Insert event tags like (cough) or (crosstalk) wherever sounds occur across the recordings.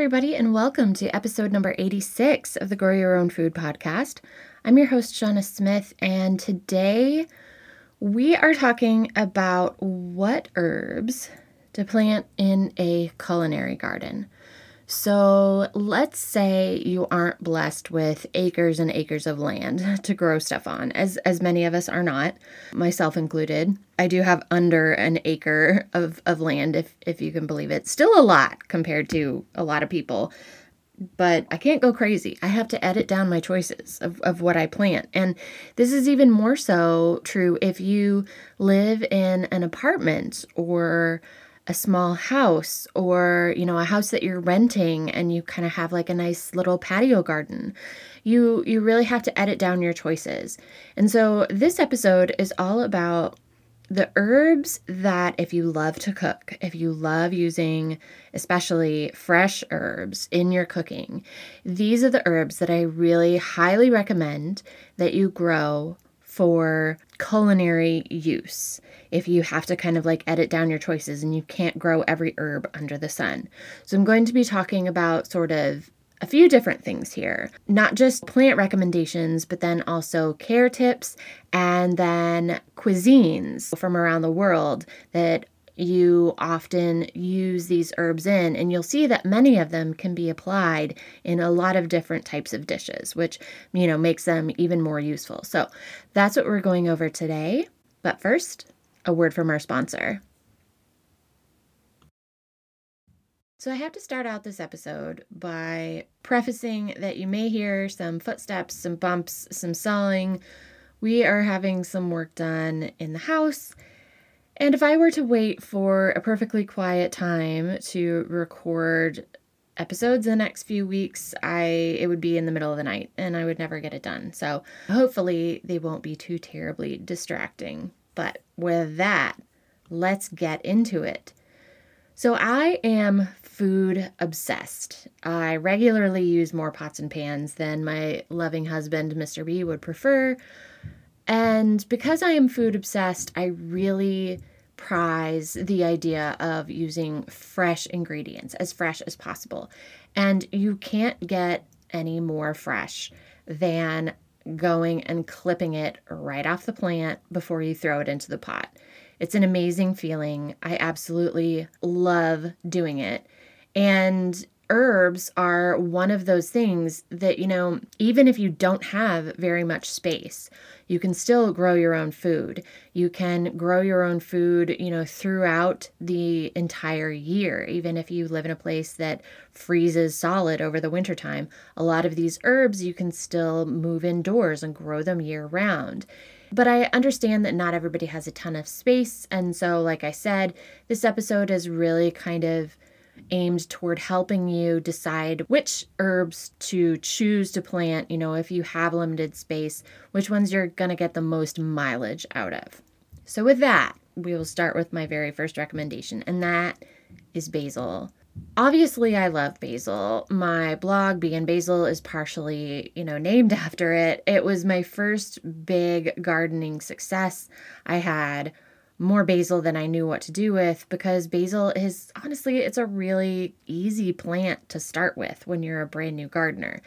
Everybody, and welcome to episode number 86 of the Grow Your Own Food podcast. I'm your host, Shauna Smith, and today we are talking about what herbs to plant in a culinary garden. So let's say you aren't blessed with acres and acres of land (laughs) to grow stuff on, as as many of us are not, myself included. I do have under an acre of, of land, if if you can believe it. Still a lot compared to a lot of people. But I can't go crazy. I have to edit down my choices of, of what I plant. And this is even more so true if you live in an apartment or a small house or you know a house that you're renting and you kind of have like a nice little patio garden. You you really have to edit down your choices. And so this episode is all about the herbs that if you love to cook if you love using especially fresh herbs in your cooking these are the herbs that i really highly recommend that you grow for culinary use if you have to kind of like edit down your choices and you can't grow every herb under the sun. So, I'm going to be talking about sort of a few different things here, not just plant recommendations, but then also care tips and then cuisines from around the world that you often use these herbs in, and you'll see that many of them can be applied in a lot of different types of dishes, which, you know, makes them even more useful. So that's what we're going over today. But first, a word from our sponsor. So, I have to start out this episode by prefacing that you may hear some footsteps, some bumps, some sawing. We are having some work done in the house, and if I were to wait for a perfectly quiet time to record episodes in the next few weeks, I it would be in the middle of the night and I would never get it done. So, hopefully they won't be too terribly distracting. But with that, let's get into it. So, I am food obsessed. I regularly use more pots and pans than my loving husband, Mr. B, would prefer. And because I am food obsessed, I really prize the idea of using fresh ingredients, as fresh as possible. And you can't get any more fresh than going and clipping it right off the plant before you throw it into the pot. It's an amazing feeling. I absolutely love doing it. And herbs are one of those things that, you know, even if you don't have very much space, you can still grow your own food. You can grow your own food, you know, throughout the entire year, even if you live in a place that freezes solid over the wintertime. A lot of these herbs you can still move indoors and grow them year round. But I understand that not everybody has a ton of space. And so, like I said, this episode is really kind of aimed toward helping you decide which herbs to choose to plant, you know, if you have limited space, which ones you're going to get the most mileage out of. So, with that, we will start with my very first recommendation, and that is basil. Obviously, I love basil. My blog, Be Basil, is partially, you know, named (laughs) after it. It was my first big gardening success. I had more basil than I knew what to do with because basil is honestly, it's a really easy plant to start with when you're a brand new gardener.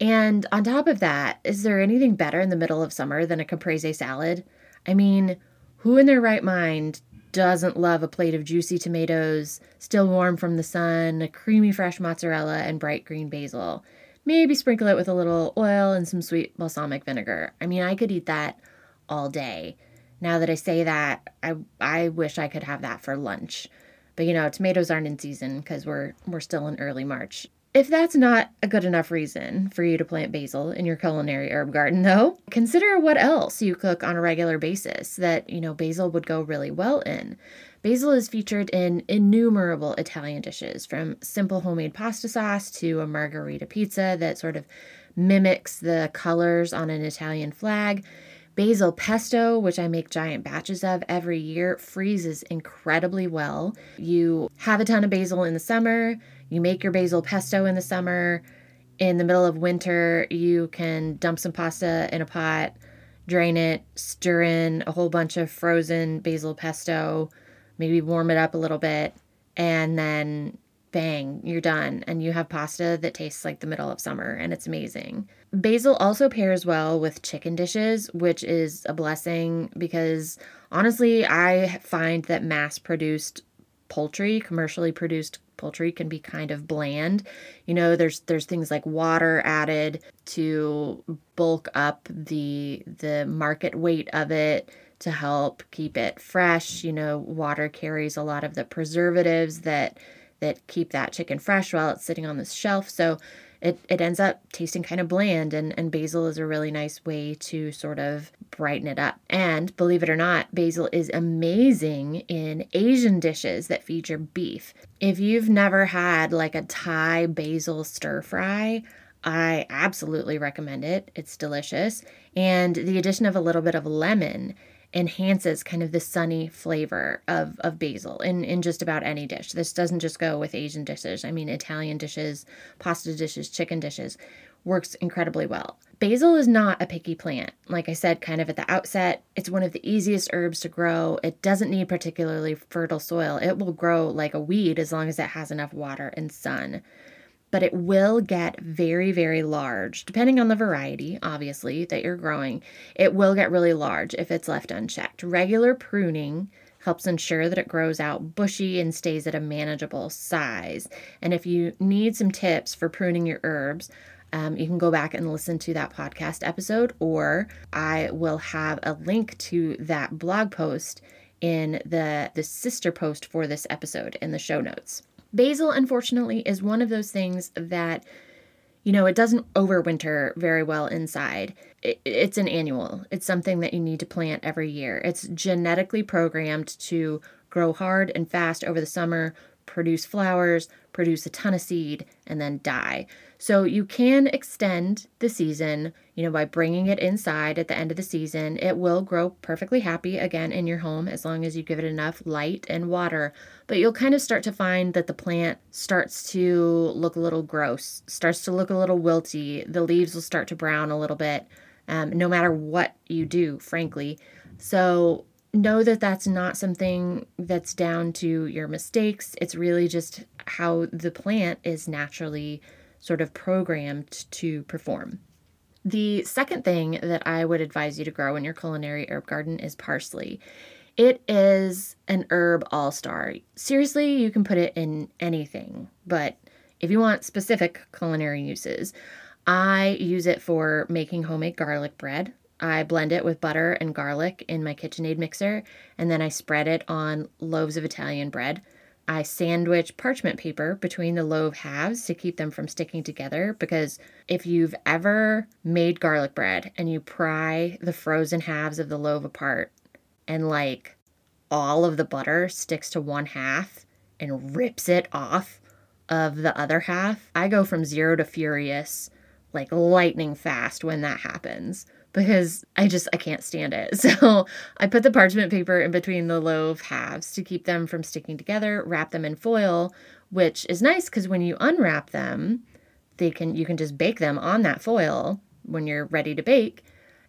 And on top of that, is there anything better in the middle of summer than a caprese salad? I mean, who in their right mind doesn't love a plate of juicy tomatoes, still warm from the sun, a creamy fresh mozzarella, and bright green basil? Maybe sprinkle it with a little oil and some sweet balsamic vinegar. I mean, I could eat that all day. Now that I say that, I I wish I could have that for lunch. But you know, tomatoes aren't in season because we're we're still in early March. If that's not a good enough reason for you to plant basil in your culinary herb garden, though, consider what else you cook on a regular basis that, you know, basil would go really well in. Basil is featured in innumerable Italian dishes, from simple homemade pasta sauce to a margherita pizza that sort of mimics the colors on an Italian flag. Basil pesto, which I make giant batches of every year, freezes incredibly well. You have a ton of basil in the summer, you make your basil pesto in the summer. In the middle of winter, you can dump some pasta in a pot, drain it, stir in a whole bunch of frozen basil pesto, maybe warm it up a little bit, and then bang, you're done. And you have pasta that tastes like the middle of summer, and it's amazing. Basil also pairs well with chicken dishes, which is a blessing because honestly, I find that mass produced poultry, commercially produced poultry can be kind of bland. You know, there's there's things like water added to bulk up the the market weight of it to help keep it fresh. You know, water carries a lot of the preservatives that that keep that chicken fresh while it's sitting on the shelf. So it, it ends up tasting kind of bland and, and basil is a really nice way to sort of brighten it up. And believe it or not, basil is amazing in Asian dishes that feature beef. If you've never had like a Thai basil stir fry, I absolutely recommend it. It's delicious. And the addition of a little bit of lemon enhances kind of the sunny flavor of, of basil in, in just about any dish. This doesn't just go with Asian dishes. I mean, Italian dishes, pasta dishes, chicken dishes works incredibly well. Basil is not a picky plant. Like I said, kind of at the outset, it's one of the easiest herbs to grow. It doesn't need particularly fertile soil. It will grow like a weed as long as it has enough water and sun but it will get very, very large, depending on the variety, obviously, that you're growing. It will get really large if it's left unchecked. Regular pruning helps ensure that it grows out bushy and stays at a manageable size. And if you need some tips for pruning your herbs, um, you can go back and listen to that podcast episode, or I will have a link to that blog post in the, the sister post for this episode in the show notes. Basil, unfortunately, is one of those things that, you know, it doesn't overwinter very well inside. It, it's an annual, it's something that you need to plant every year. It's genetically programmed to grow hard and fast over the summer, produce flowers, produce a ton of seed, and then die. So you can extend the season, you know, by bringing it inside at the end of the season. It will grow perfectly happy again in your home as long as you give it enough light and water. But you'll kind of start to find that the plant starts to look a little gross, starts to look a little wilty. The leaves will start to brown a little bit, um, no matter what you do, frankly. So know that that's not something that's down to your mistakes. It's really just how the plant is naturally sort of programmed to perform. The second thing that I would advise you to grow in your culinary herb garden is parsley. It is an herb all star. Seriously, you can put it in anything, but if you want specific culinary uses, I use it for making homemade garlic bread. I blend it with butter and garlic in my KitchenAid mixer, and then I spread it on loaves of Italian bread. I sandwich parchment paper between the loaf halves to keep them from sticking together because if you've ever made garlic bread and you pry the frozen halves of the loaf apart and like all of the butter sticks to one half and rips it off of the other half, I go from zero to furious like lightning fast when that happens because I just I can't stand it. (laughs) So I put the parchment paper in between the loaf halves to keep them from sticking together, wrap them in foil, which is nice because when you unwrap them, they can you can just bake them on that foil when you're ready to bake.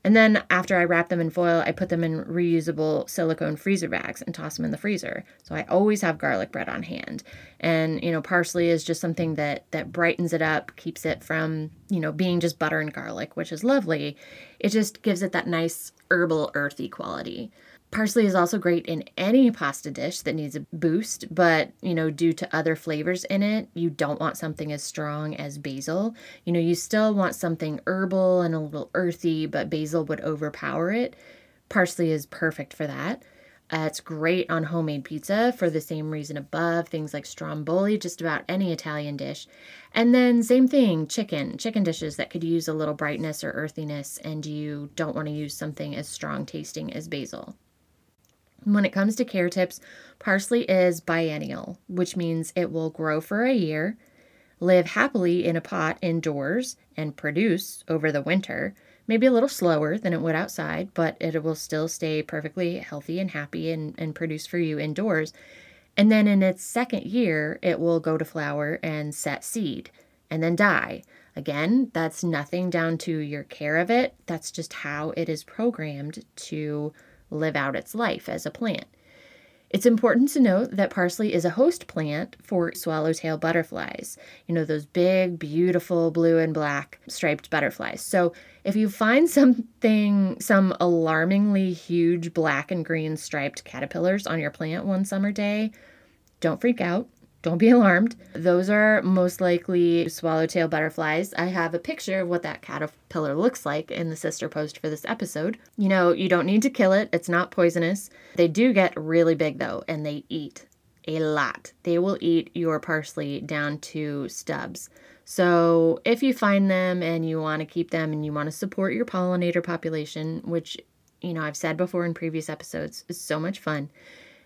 And then after I wrap them in foil, I put them in reusable silicone freezer bags and toss them in the freezer. So I always have garlic bread on hand. And you know, parsley is just something that that brightens it up, keeps it from, you know, being just butter and garlic, which is lovely. It just gives it that nice herbal earthy quality. Parsley is also great in any pasta dish that needs a boost, but you know, due to other flavors in it, you don't want something as strong as basil. You know, you still want something herbal and a little earthy, but basil would overpower it. Parsley is perfect for that. Uh, it's great on homemade pizza for the same reason above, things like stromboli, just about any Italian dish. And then, same thing, chicken, chicken dishes that could use a little brightness or earthiness, and you don't want to use something as strong tasting as basil. When it comes to care tips, parsley is biennial, which means it will grow for a year, live happily in a pot indoors, and produce over the winter. Maybe a little slower than it would outside, but it will still stay perfectly healthy and happy and, and produce for you indoors. And then in its second year, it will go to flower and set seed and then die. Again, that's nothing down to your care of it. That's just how it is programmed to live out its life as a plant. It's important to note that parsley is a host plant for swallowtail butterflies. You know, those big, beautiful blue and black striped butterflies. So if you find something, some alarmingly huge black and green striped caterpillars on your plant one summer day, don't freak out. Don't be alarmed. Those are most likely swallowtail butterflies. I have a picture of what that caterpillar looks like in the sister post for this episode. You know, you don't need to kill it, it's not poisonous. They do get really big though, and they eat a lot. They will eat your parsley down to stubs. So, if you find them and you want to keep them and you want to support your pollinator population, which, you know, I've said before in previous episodes, is so much fun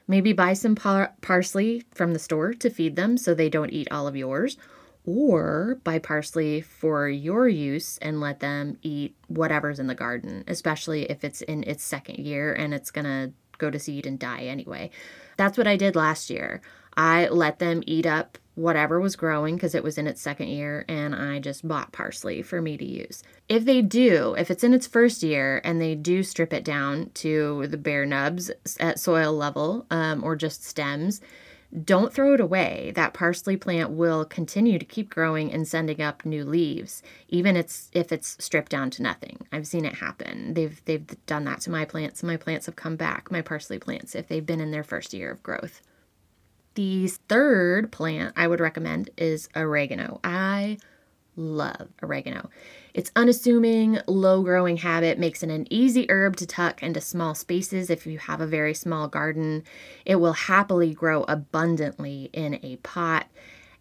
Maybe buy some par- parsley from the store to feed them so they don't eat all of yours, or buy parsley for your use and let them eat whatever's in the garden, especially if it's in its second year and it's to go to seed and die anyway. That's what I did last year. I let them eat up whatever was growing because it was in its second year, and I just bought parsley for me to use. If they do, if it's in its first year and they do strip it down to the bare nubs at soil level um, or just stems, don't throw it away. That parsley plant will continue to keep growing and sending up new leaves, even it's, if it's stripped down to nothing. I've seen it happen. They've they've done that to my plants. My plants have come back, my parsley plants, if they've been in their first year of growth. The third plant I would recommend is oregano. I love oregano. Its unassuming, low growing habit makes it an easy herb to tuck into small spaces if you have a very small garden. It will happily grow abundantly in a pot,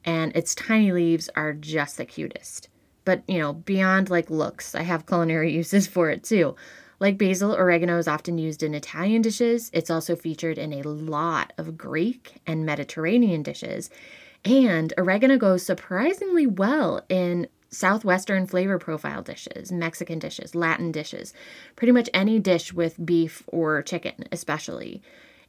and its tiny leaves are just the cutest. But, you know, beyond like looks, I have culinary (laughs) uses for it too. Like basil, oregano is often used in Italian dishes. It's also featured in a lot of Greek and Mediterranean dishes. And oregano goes surprisingly well in Southwestern flavor profile dishes, Mexican dishes, Latin dishes, pretty much any dish with beef or chicken, especially.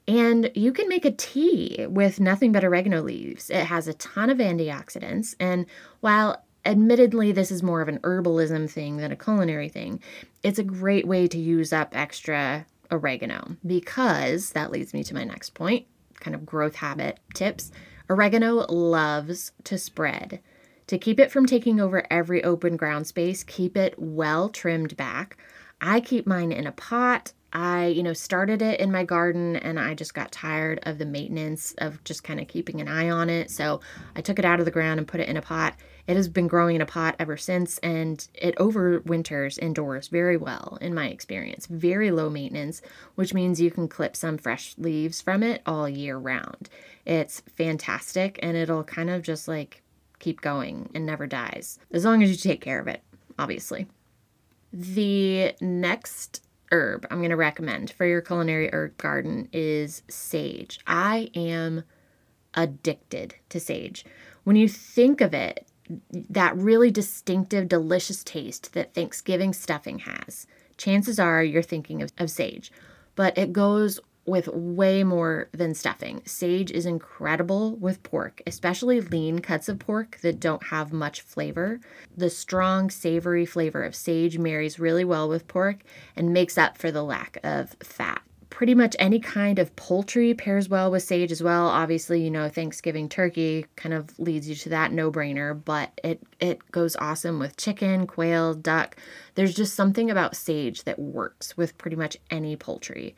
And you can make a tea with nothing but oregano leaves. It has a ton of antioxidants. And while admittedly this is more of an herbalism thing than a culinary thing, it's a great way to use up extra oregano because that leads me to my next point kind of growth habit tips. Oregano loves to spread. To keep it from taking over every open ground space, keep it well trimmed back. I keep mine in a pot. I, you know, started it in my garden and I just got tired of the maintenance of just kind of keeping an eye on it. So I took it out of the ground and put it in a pot. It has been growing in a pot ever since, and it overwinters indoors very well, in my experience. Very low maintenance, which means you can clip some fresh leaves from it all year round. It's fantastic, and it'll kind of just like keep going and never dies, as long as you take care of it, obviously. The next herb I'm going to recommend for your culinary herb garden is sage. I am addicted to sage. When you think of it, that really distinctive, delicious taste that Thanksgiving stuffing has. Chances are you're thinking of, of sage, but it goes with way more than stuffing. Sage is incredible with pork, especially lean cuts of pork that don't have much flavor. The strong, savory flavor of sage marries really well with pork and makes up for the lack of fat pretty much any kind of poultry pairs well with sage as well. Obviously, you know, Thanksgiving turkey kind of leads you to that no-brainer, but it it goes awesome with chicken, quail, duck. There's just something about sage that works with pretty much any poultry.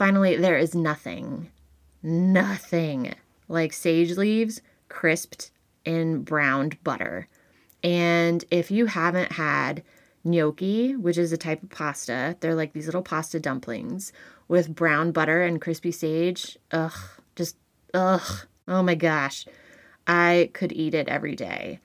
Finally, there is nothing nothing like sage leaves crisped in browned butter. And if you haven't had gnocchi, which is a type of pasta, they're like these little pasta dumplings, with brown butter and crispy sage. Ugh, just ugh. Oh my gosh. I could eat it every day.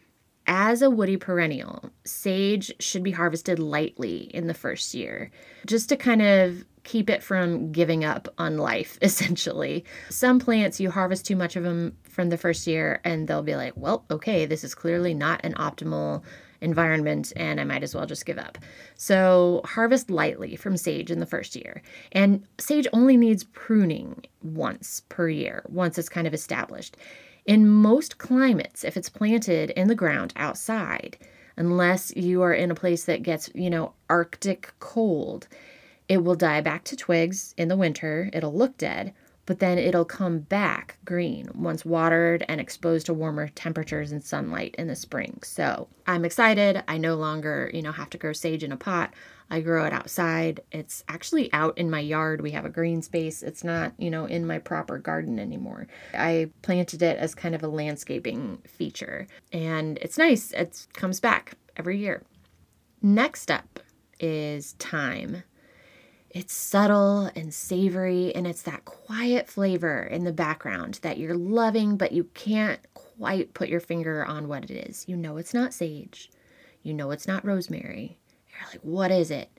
As a woody perennial, sage should be harvested lightly in the first year, just to kind of keep it from giving up on life, (laughs) essentially. Some plants, you harvest too much of them from the first year, and they'll be like, well, okay, this is clearly not an optimal environment, and I might as well just give up. So, harvest lightly from sage in the first year. And sage only needs pruning once per year, once it's kind of established. In most climates, if it's planted in the ground outside, unless you are in a place that gets, you know, Arctic cold, it will die back to twigs in the winter. It'll look dead, but then it'll come back green once watered and exposed to warmer temperatures and sunlight in the spring. So I'm excited. I no longer, you know, have to grow sage in a pot. I grow it outside. It's actually out in my yard. We have a green space. It's not, you know, in my proper garden anymore. I planted it as kind of a landscaping feature, and it's nice. It comes back every year. Next up is thyme. It's subtle and savory, and it's that quiet flavor in the background that you're loving, but you can't quite put your finger on what it is. You know it's not sage, you know it's not rosemary. You're like, what is it?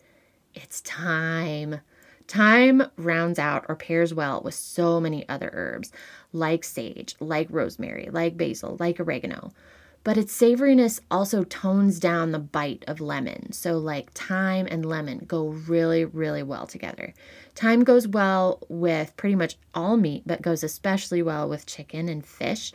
It's thyme. Thyme rounds out or pairs well with so many other herbs like sage, like rosemary, like basil, like oregano but its savoriness also tones down the bite of lemon. So, like thyme and lemon go really, really well together. Thyme goes well with pretty much all meat, but goes especially well with chicken and fish.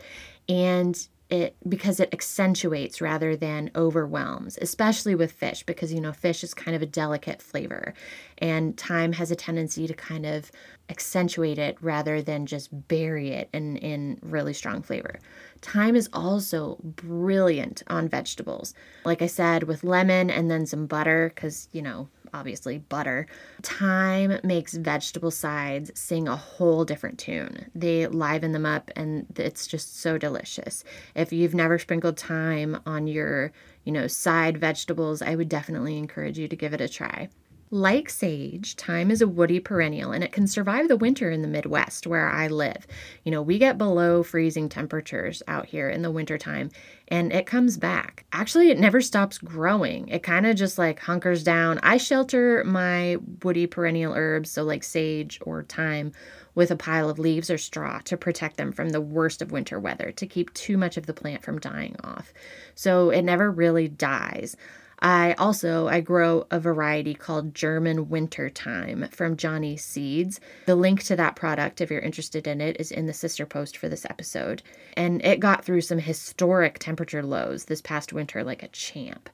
And it because it accentuates rather than overwhelms, especially with fish, because you know, fish is kind of a delicate flavor. And thyme has a tendency to kind of accentuate it rather than just bury it in, in really strong flavor. Thyme is also brilliant on vegetables. Like I said, with lemon and then some butter, because, you know, obviously butter. Thyme makes vegetable sides sing a whole different tune. They liven them up and it's just so delicious. If you've never sprinkled thyme on your, you know, side vegetables, I would definitely encourage you to give it a try. Like sage, thyme is a woody perennial and it can survive the winter in the Midwest where I live. You know, we get below freezing temperatures out here in the wintertime and it comes back. Actually, it never stops growing. It kind of just like hunkers down. I shelter my woody perennial herbs, so like sage or thyme, with a pile of leaves or straw to protect them from the worst of winter weather to keep too much of the plant from dying off. So it never really dies. I also I grow a variety called German Winter Thyme from Johnny Seeds. The link to that product if you're interested in it is in the sister post for this episode. And it got through some historic temperature lows this past winter like a champ.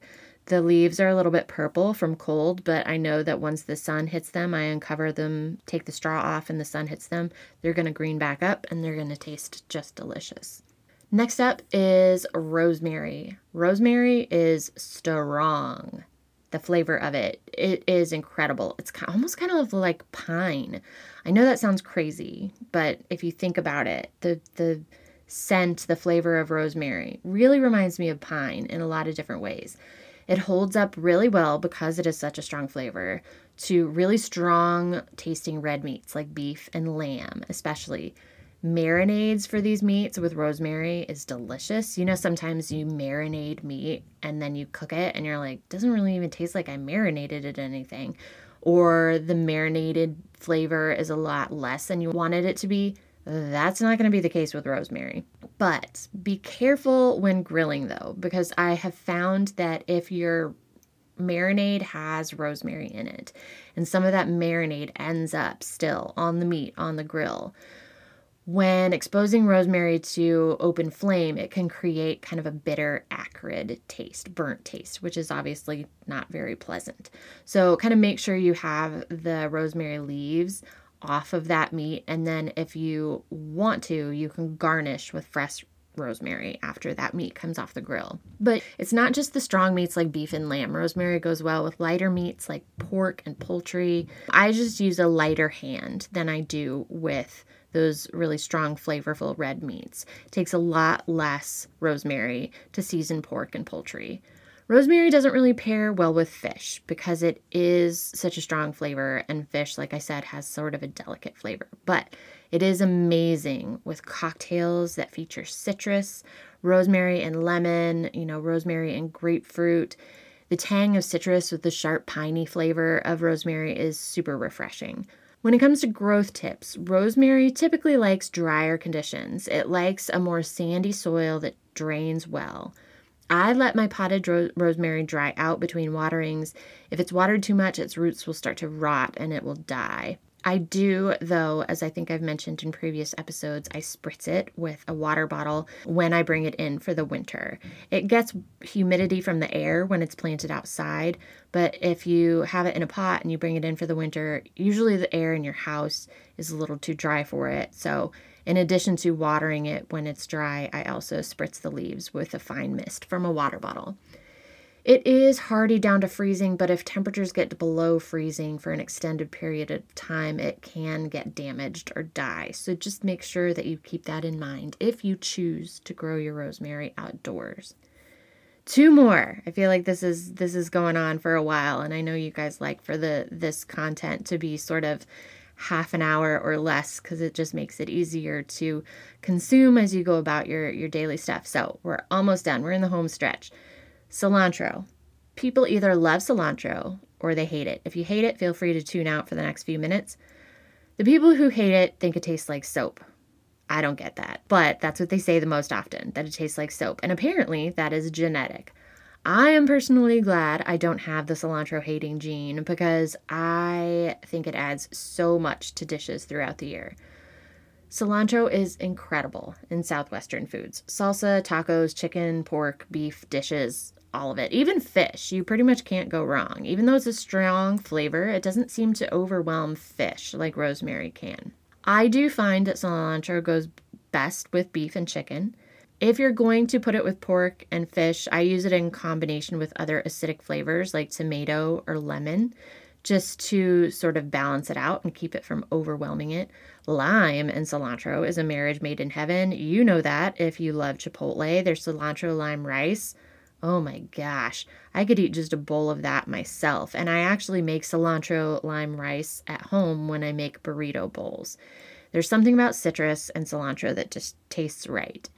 The leaves are a little bit purple from cold, but I know that once the sun hits them, I uncover them, take the straw off, and the sun hits them, they're going to green back up and they're going to taste just delicious. Next up is rosemary. Rosemary is strong. The flavor of it, it is incredible. It's almost kind of like pine. I know that sounds crazy, but if you think about it, the the scent, the flavor of rosemary really reminds me of pine in a lot of different ways. It holds up really well because it is such a strong flavor to really strong tasting red meats like beef and lamb, especially marinades for these meats with rosemary is delicious. You know, sometimes you marinate meat and then you cook it and you're like, doesn't really even taste like I marinated it anything. Or the marinated flavor is a lot less than you wanted it to be. That's not going to be the case with rosemary. But be careful when grilling though, because I have found that if your marinade has rosemary in it and some of that marinade ends up still on the meat on the grill, when exposing rosemary to open flame, it can create kind of a bitter, acrid taste, burnt taste, which is obviously not very pleasant. So, kind of make sure you have the rosemary leaves off of that meat. And then, if you want to, you can garnish with fresh rosemary after that meat comes off the grill. But it's not just the strong meats like beef and lamb. Rosemary goes well with lighter meats like pork and poultry. I just use a lighter hand than I do with those really strong, flavorful red meats. It takes a lot less rosemary to season pork and poultry. Rosemary doesn't really pair well with fish because it is such a strong flavor, and fish, like I said, has sort of a delicate flavor. But it is amazing with cocktails that feature citrus, rosemary and lemon, you know, rosemary and grapefruit. The tang of citrus with the sharp piney flavor of rosemary is super refreshing. When it comes to growth tips, rosemary typically likes drier conditions. It likes a more sandy soil that drains well. I let my potted ro- rosemary dry out between waterings. If it's watered too much, its roots will start to rot and it will die. I do, though, as I think I've mentioned in previous episodes, I spritz it with a water bottle when I bring it in for the winter. It gets humidity from the air when it's planted outside, but if you have it in a pot and you bring it in for the winter, usually the air in your house is a little too dry for it. So, in addition to watering it when it's dry, I also spritz the leaves with a fine mist from a water bottle. It is hardy down to freezing, but if temperatures get below freezing for an extended period of time, it can get damaged or die. So just make sure that you keep that in mind if you choose to grow your rosemary outdoors. Two more. I feel like this is this is going on for a while and I know you guys like for the this content to be sort of half an hour or less cuz it just makes it easier to consume as you go about your your daily stuff. So, we're almost done. We're in the home stretch. Cilantro. People either love cilantro or they hate it. If you hate it, feel free to tune out for the next few minutes. The people who hate it think it tastes like soap. I don't get that, but that's what they say the most often that it tastes like soap. And apparently, that is genetic. I am personally glad I don't have the cilantro hating gene because I think it adds so much to dishes throughout the year. Cilantro is incredible in Southwestern foods salsa, tacos, chicken, pork, beef dishes, all of it. Even fish, you pretty much can't go wrong. Even though it's a strong flavor, it doesn't seem to overwhelm fish like rosemary can. I do find that cilantro goes best with beef and chicken. If you're going to put it with pork and fish, I use it in combination with other acidic flavors like tomato or lemon just to sort of balance it out and keep it from overwhelming it. Lime and cilantro is a marriage made in heaven. You know that if you love Chipotle. There's cilantro lime rice. Oh my gosh, I could eat just a bowl of that myself. And I actually make cilantro lime rice at home when I make burrito bowls. There's something about citrus and cilantro that just tastes right.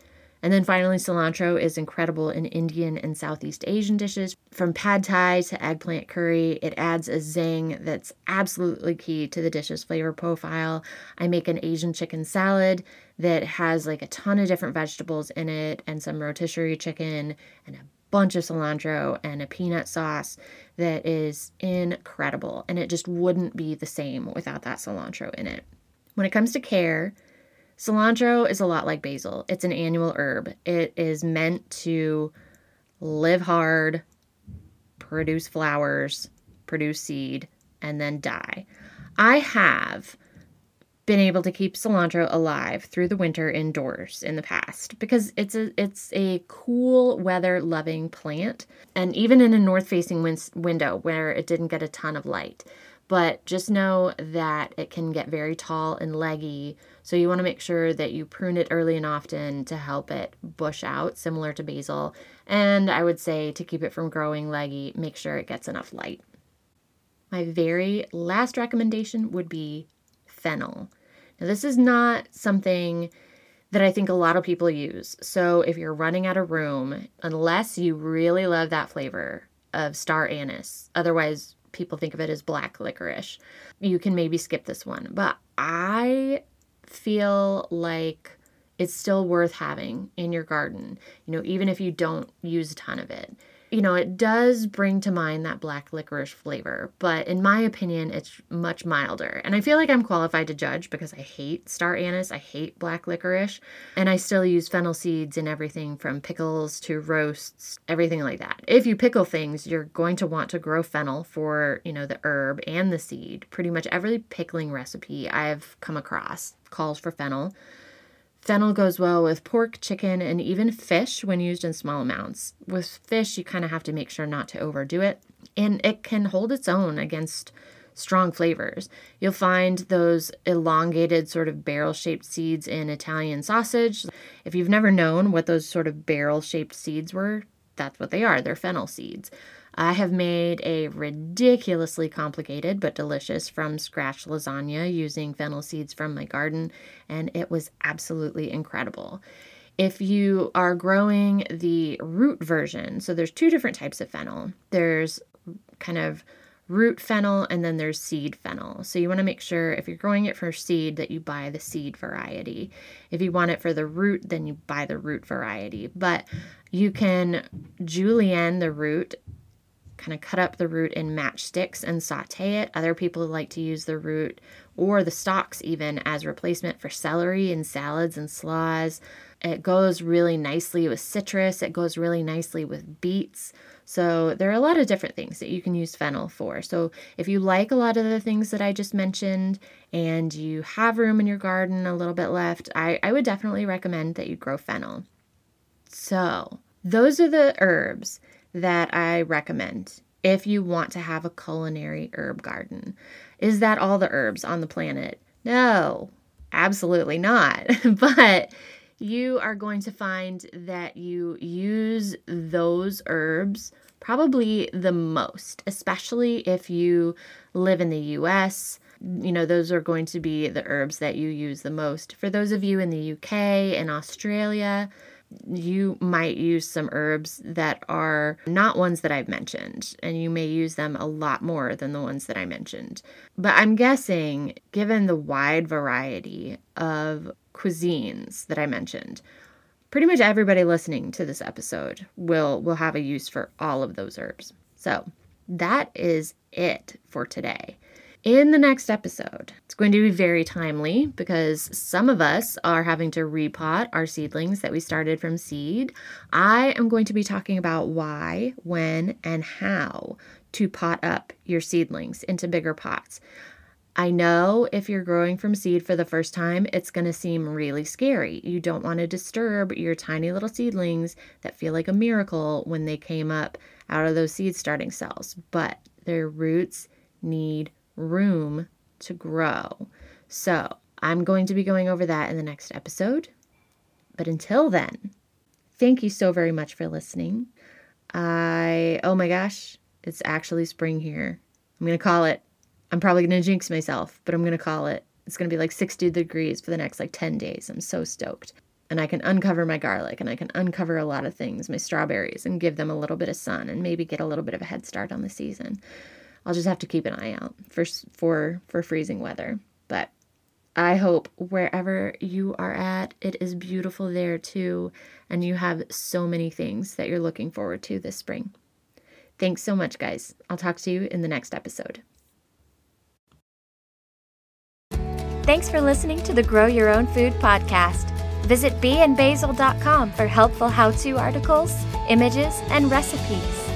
And then finally, cilantro is incredible in Indian and Southeast Asian dishes. From pad thai to eggplant curry, it adds a zing that's absolutely key to the dish's flavor profile. I make an Asian chicken salad that has like a ton of different vegetables in it and some rotisserie chicken and a bunch of cilantro and a peanut sauce that is incredible. And it just wouldn't be the same without that cilantro in it. When it comes to care, Cilantro is a lot like basil. It's an annual herb. It is meant to live hard, produce flowers, produce seed, and then die. I have been able to keep cilantro alive through the winter indoors in the past because it's a it's a cool weather loving plant and even in a north facing win- window where it didn't get a ton of light but just know that it can get very tall and leggy. So you want to make sure that you prune it early and often to help it bush out, similar to basil. And I would say to keep it from growing leggy, make sure it gets enough light. My very last recommendation would be fennel. Now, this is not something that I think a lot of people use. So if you're running out of room, unless you really love that flavor of star anise, otherwise people think of it as black licorice. You can maybe skip this one, but I feel like it's still worth having in your garden, you know, even if you don't use a ton of it you know, it does bring to mind that black licorice flavor, but in my opinion, it's much milder. And I feel like I'm qualified to judge because I hate star anise, I hate black licorice, and I still use fennel seeds in everything from pickles to roasts, everything like that. If you pickle things, you're going to want to grow fennel for, you know, the herb and the seed. Pretty much every pickling recipe I've come across calls for fennel. Fennel goes well with pork, chicken, and even fish when used in small amounts. With fish, you kind of have to make sure not to overdo it, and it can hold its own against strong flavors. You'll find those elongated, sort of barrel shaped seeds in Italian sausage. If you've never known what those sort of barrel shaped seeds were, that's what they are. They're fennel seeds. I have made a ridiculously complicated but delicious from scratch lasagna using fennel seeds from my garden, and it was absolutely incredible. If you are growing the root version, so there's two different types of fennel. There's kind of root fennel and then there's seed fennel. So you want to make sure if you're growing it for seed that you buy the seed variety. If you want it for the root, then you buy the root variety. But you can julienne the root kind of cut up the root in matchsticks and saute it. Other people like to use the root or the stalks even as replacement for celery in salads and slaws. It goes really nicely with citrus, it goes really nicely with beets. So, there are a lot of different things that you can use fennel for. So, if you like a lot of the things that I just mentioned and you have room in your garden, a little bit left, I, I would definitely recommend that you grow fennel. So, those are the herbs that I recommend if you want to have a culinary herb garden. Is that all the herbs on the planet? No, absolutely not. (laughs) but you are going to find that you use those herbs probably the most, especially if you live in the US. You know, those are going to be the herbs that you use the most. For those of you in the UK and Australia, you might use some herbs that are not ones that I've mentioned, and you may use them a lot more than the ones that I mentioned. But I'm guessing, given the wide variety of cuisines that I mentioned, pretty much everybody listening to this episode will will have a use for all of those herbs. So, that is it for today in the next episode. It's going to be very timely because some of us are having to repot our seedlings that we started from seed. I am going to be talking about why, when, and how to pot up your seedlings into bigger pots. I know if you're growing from seed for the first time, it's going to seem really scary. You don't want to disturb your tiny little seedlings that feel like a miracle when they came up out of those seed starting cells, but their roots need room to grow. So I'm going to be going over that in the next episode. But until then, thank you so very much for listening. I, oh my gosh, it's actually spring here. I'm going to call it. I'm probably going to jinx myself, but I'm going to call it. It's going to be like 60 degrees for the next like 10 days. I'm so stoked. And I can uncover my garlic and I can uncover a lot of things, my strawberries, and give them a little bit of sun and maybe get a little bit of a head start on the season. I'll just have to keep an eye out for for for freezing weather. But I hope wherever you are at, it is beautiful there too, and you have so many things that you're looking forward to this spring. Thanks so much, guys. I'll talk to you in the next episode. Thanks for listening to the Grow Your Own Food podcast. Visit beeandbasil.com for helpful how to articles, images, and recipes.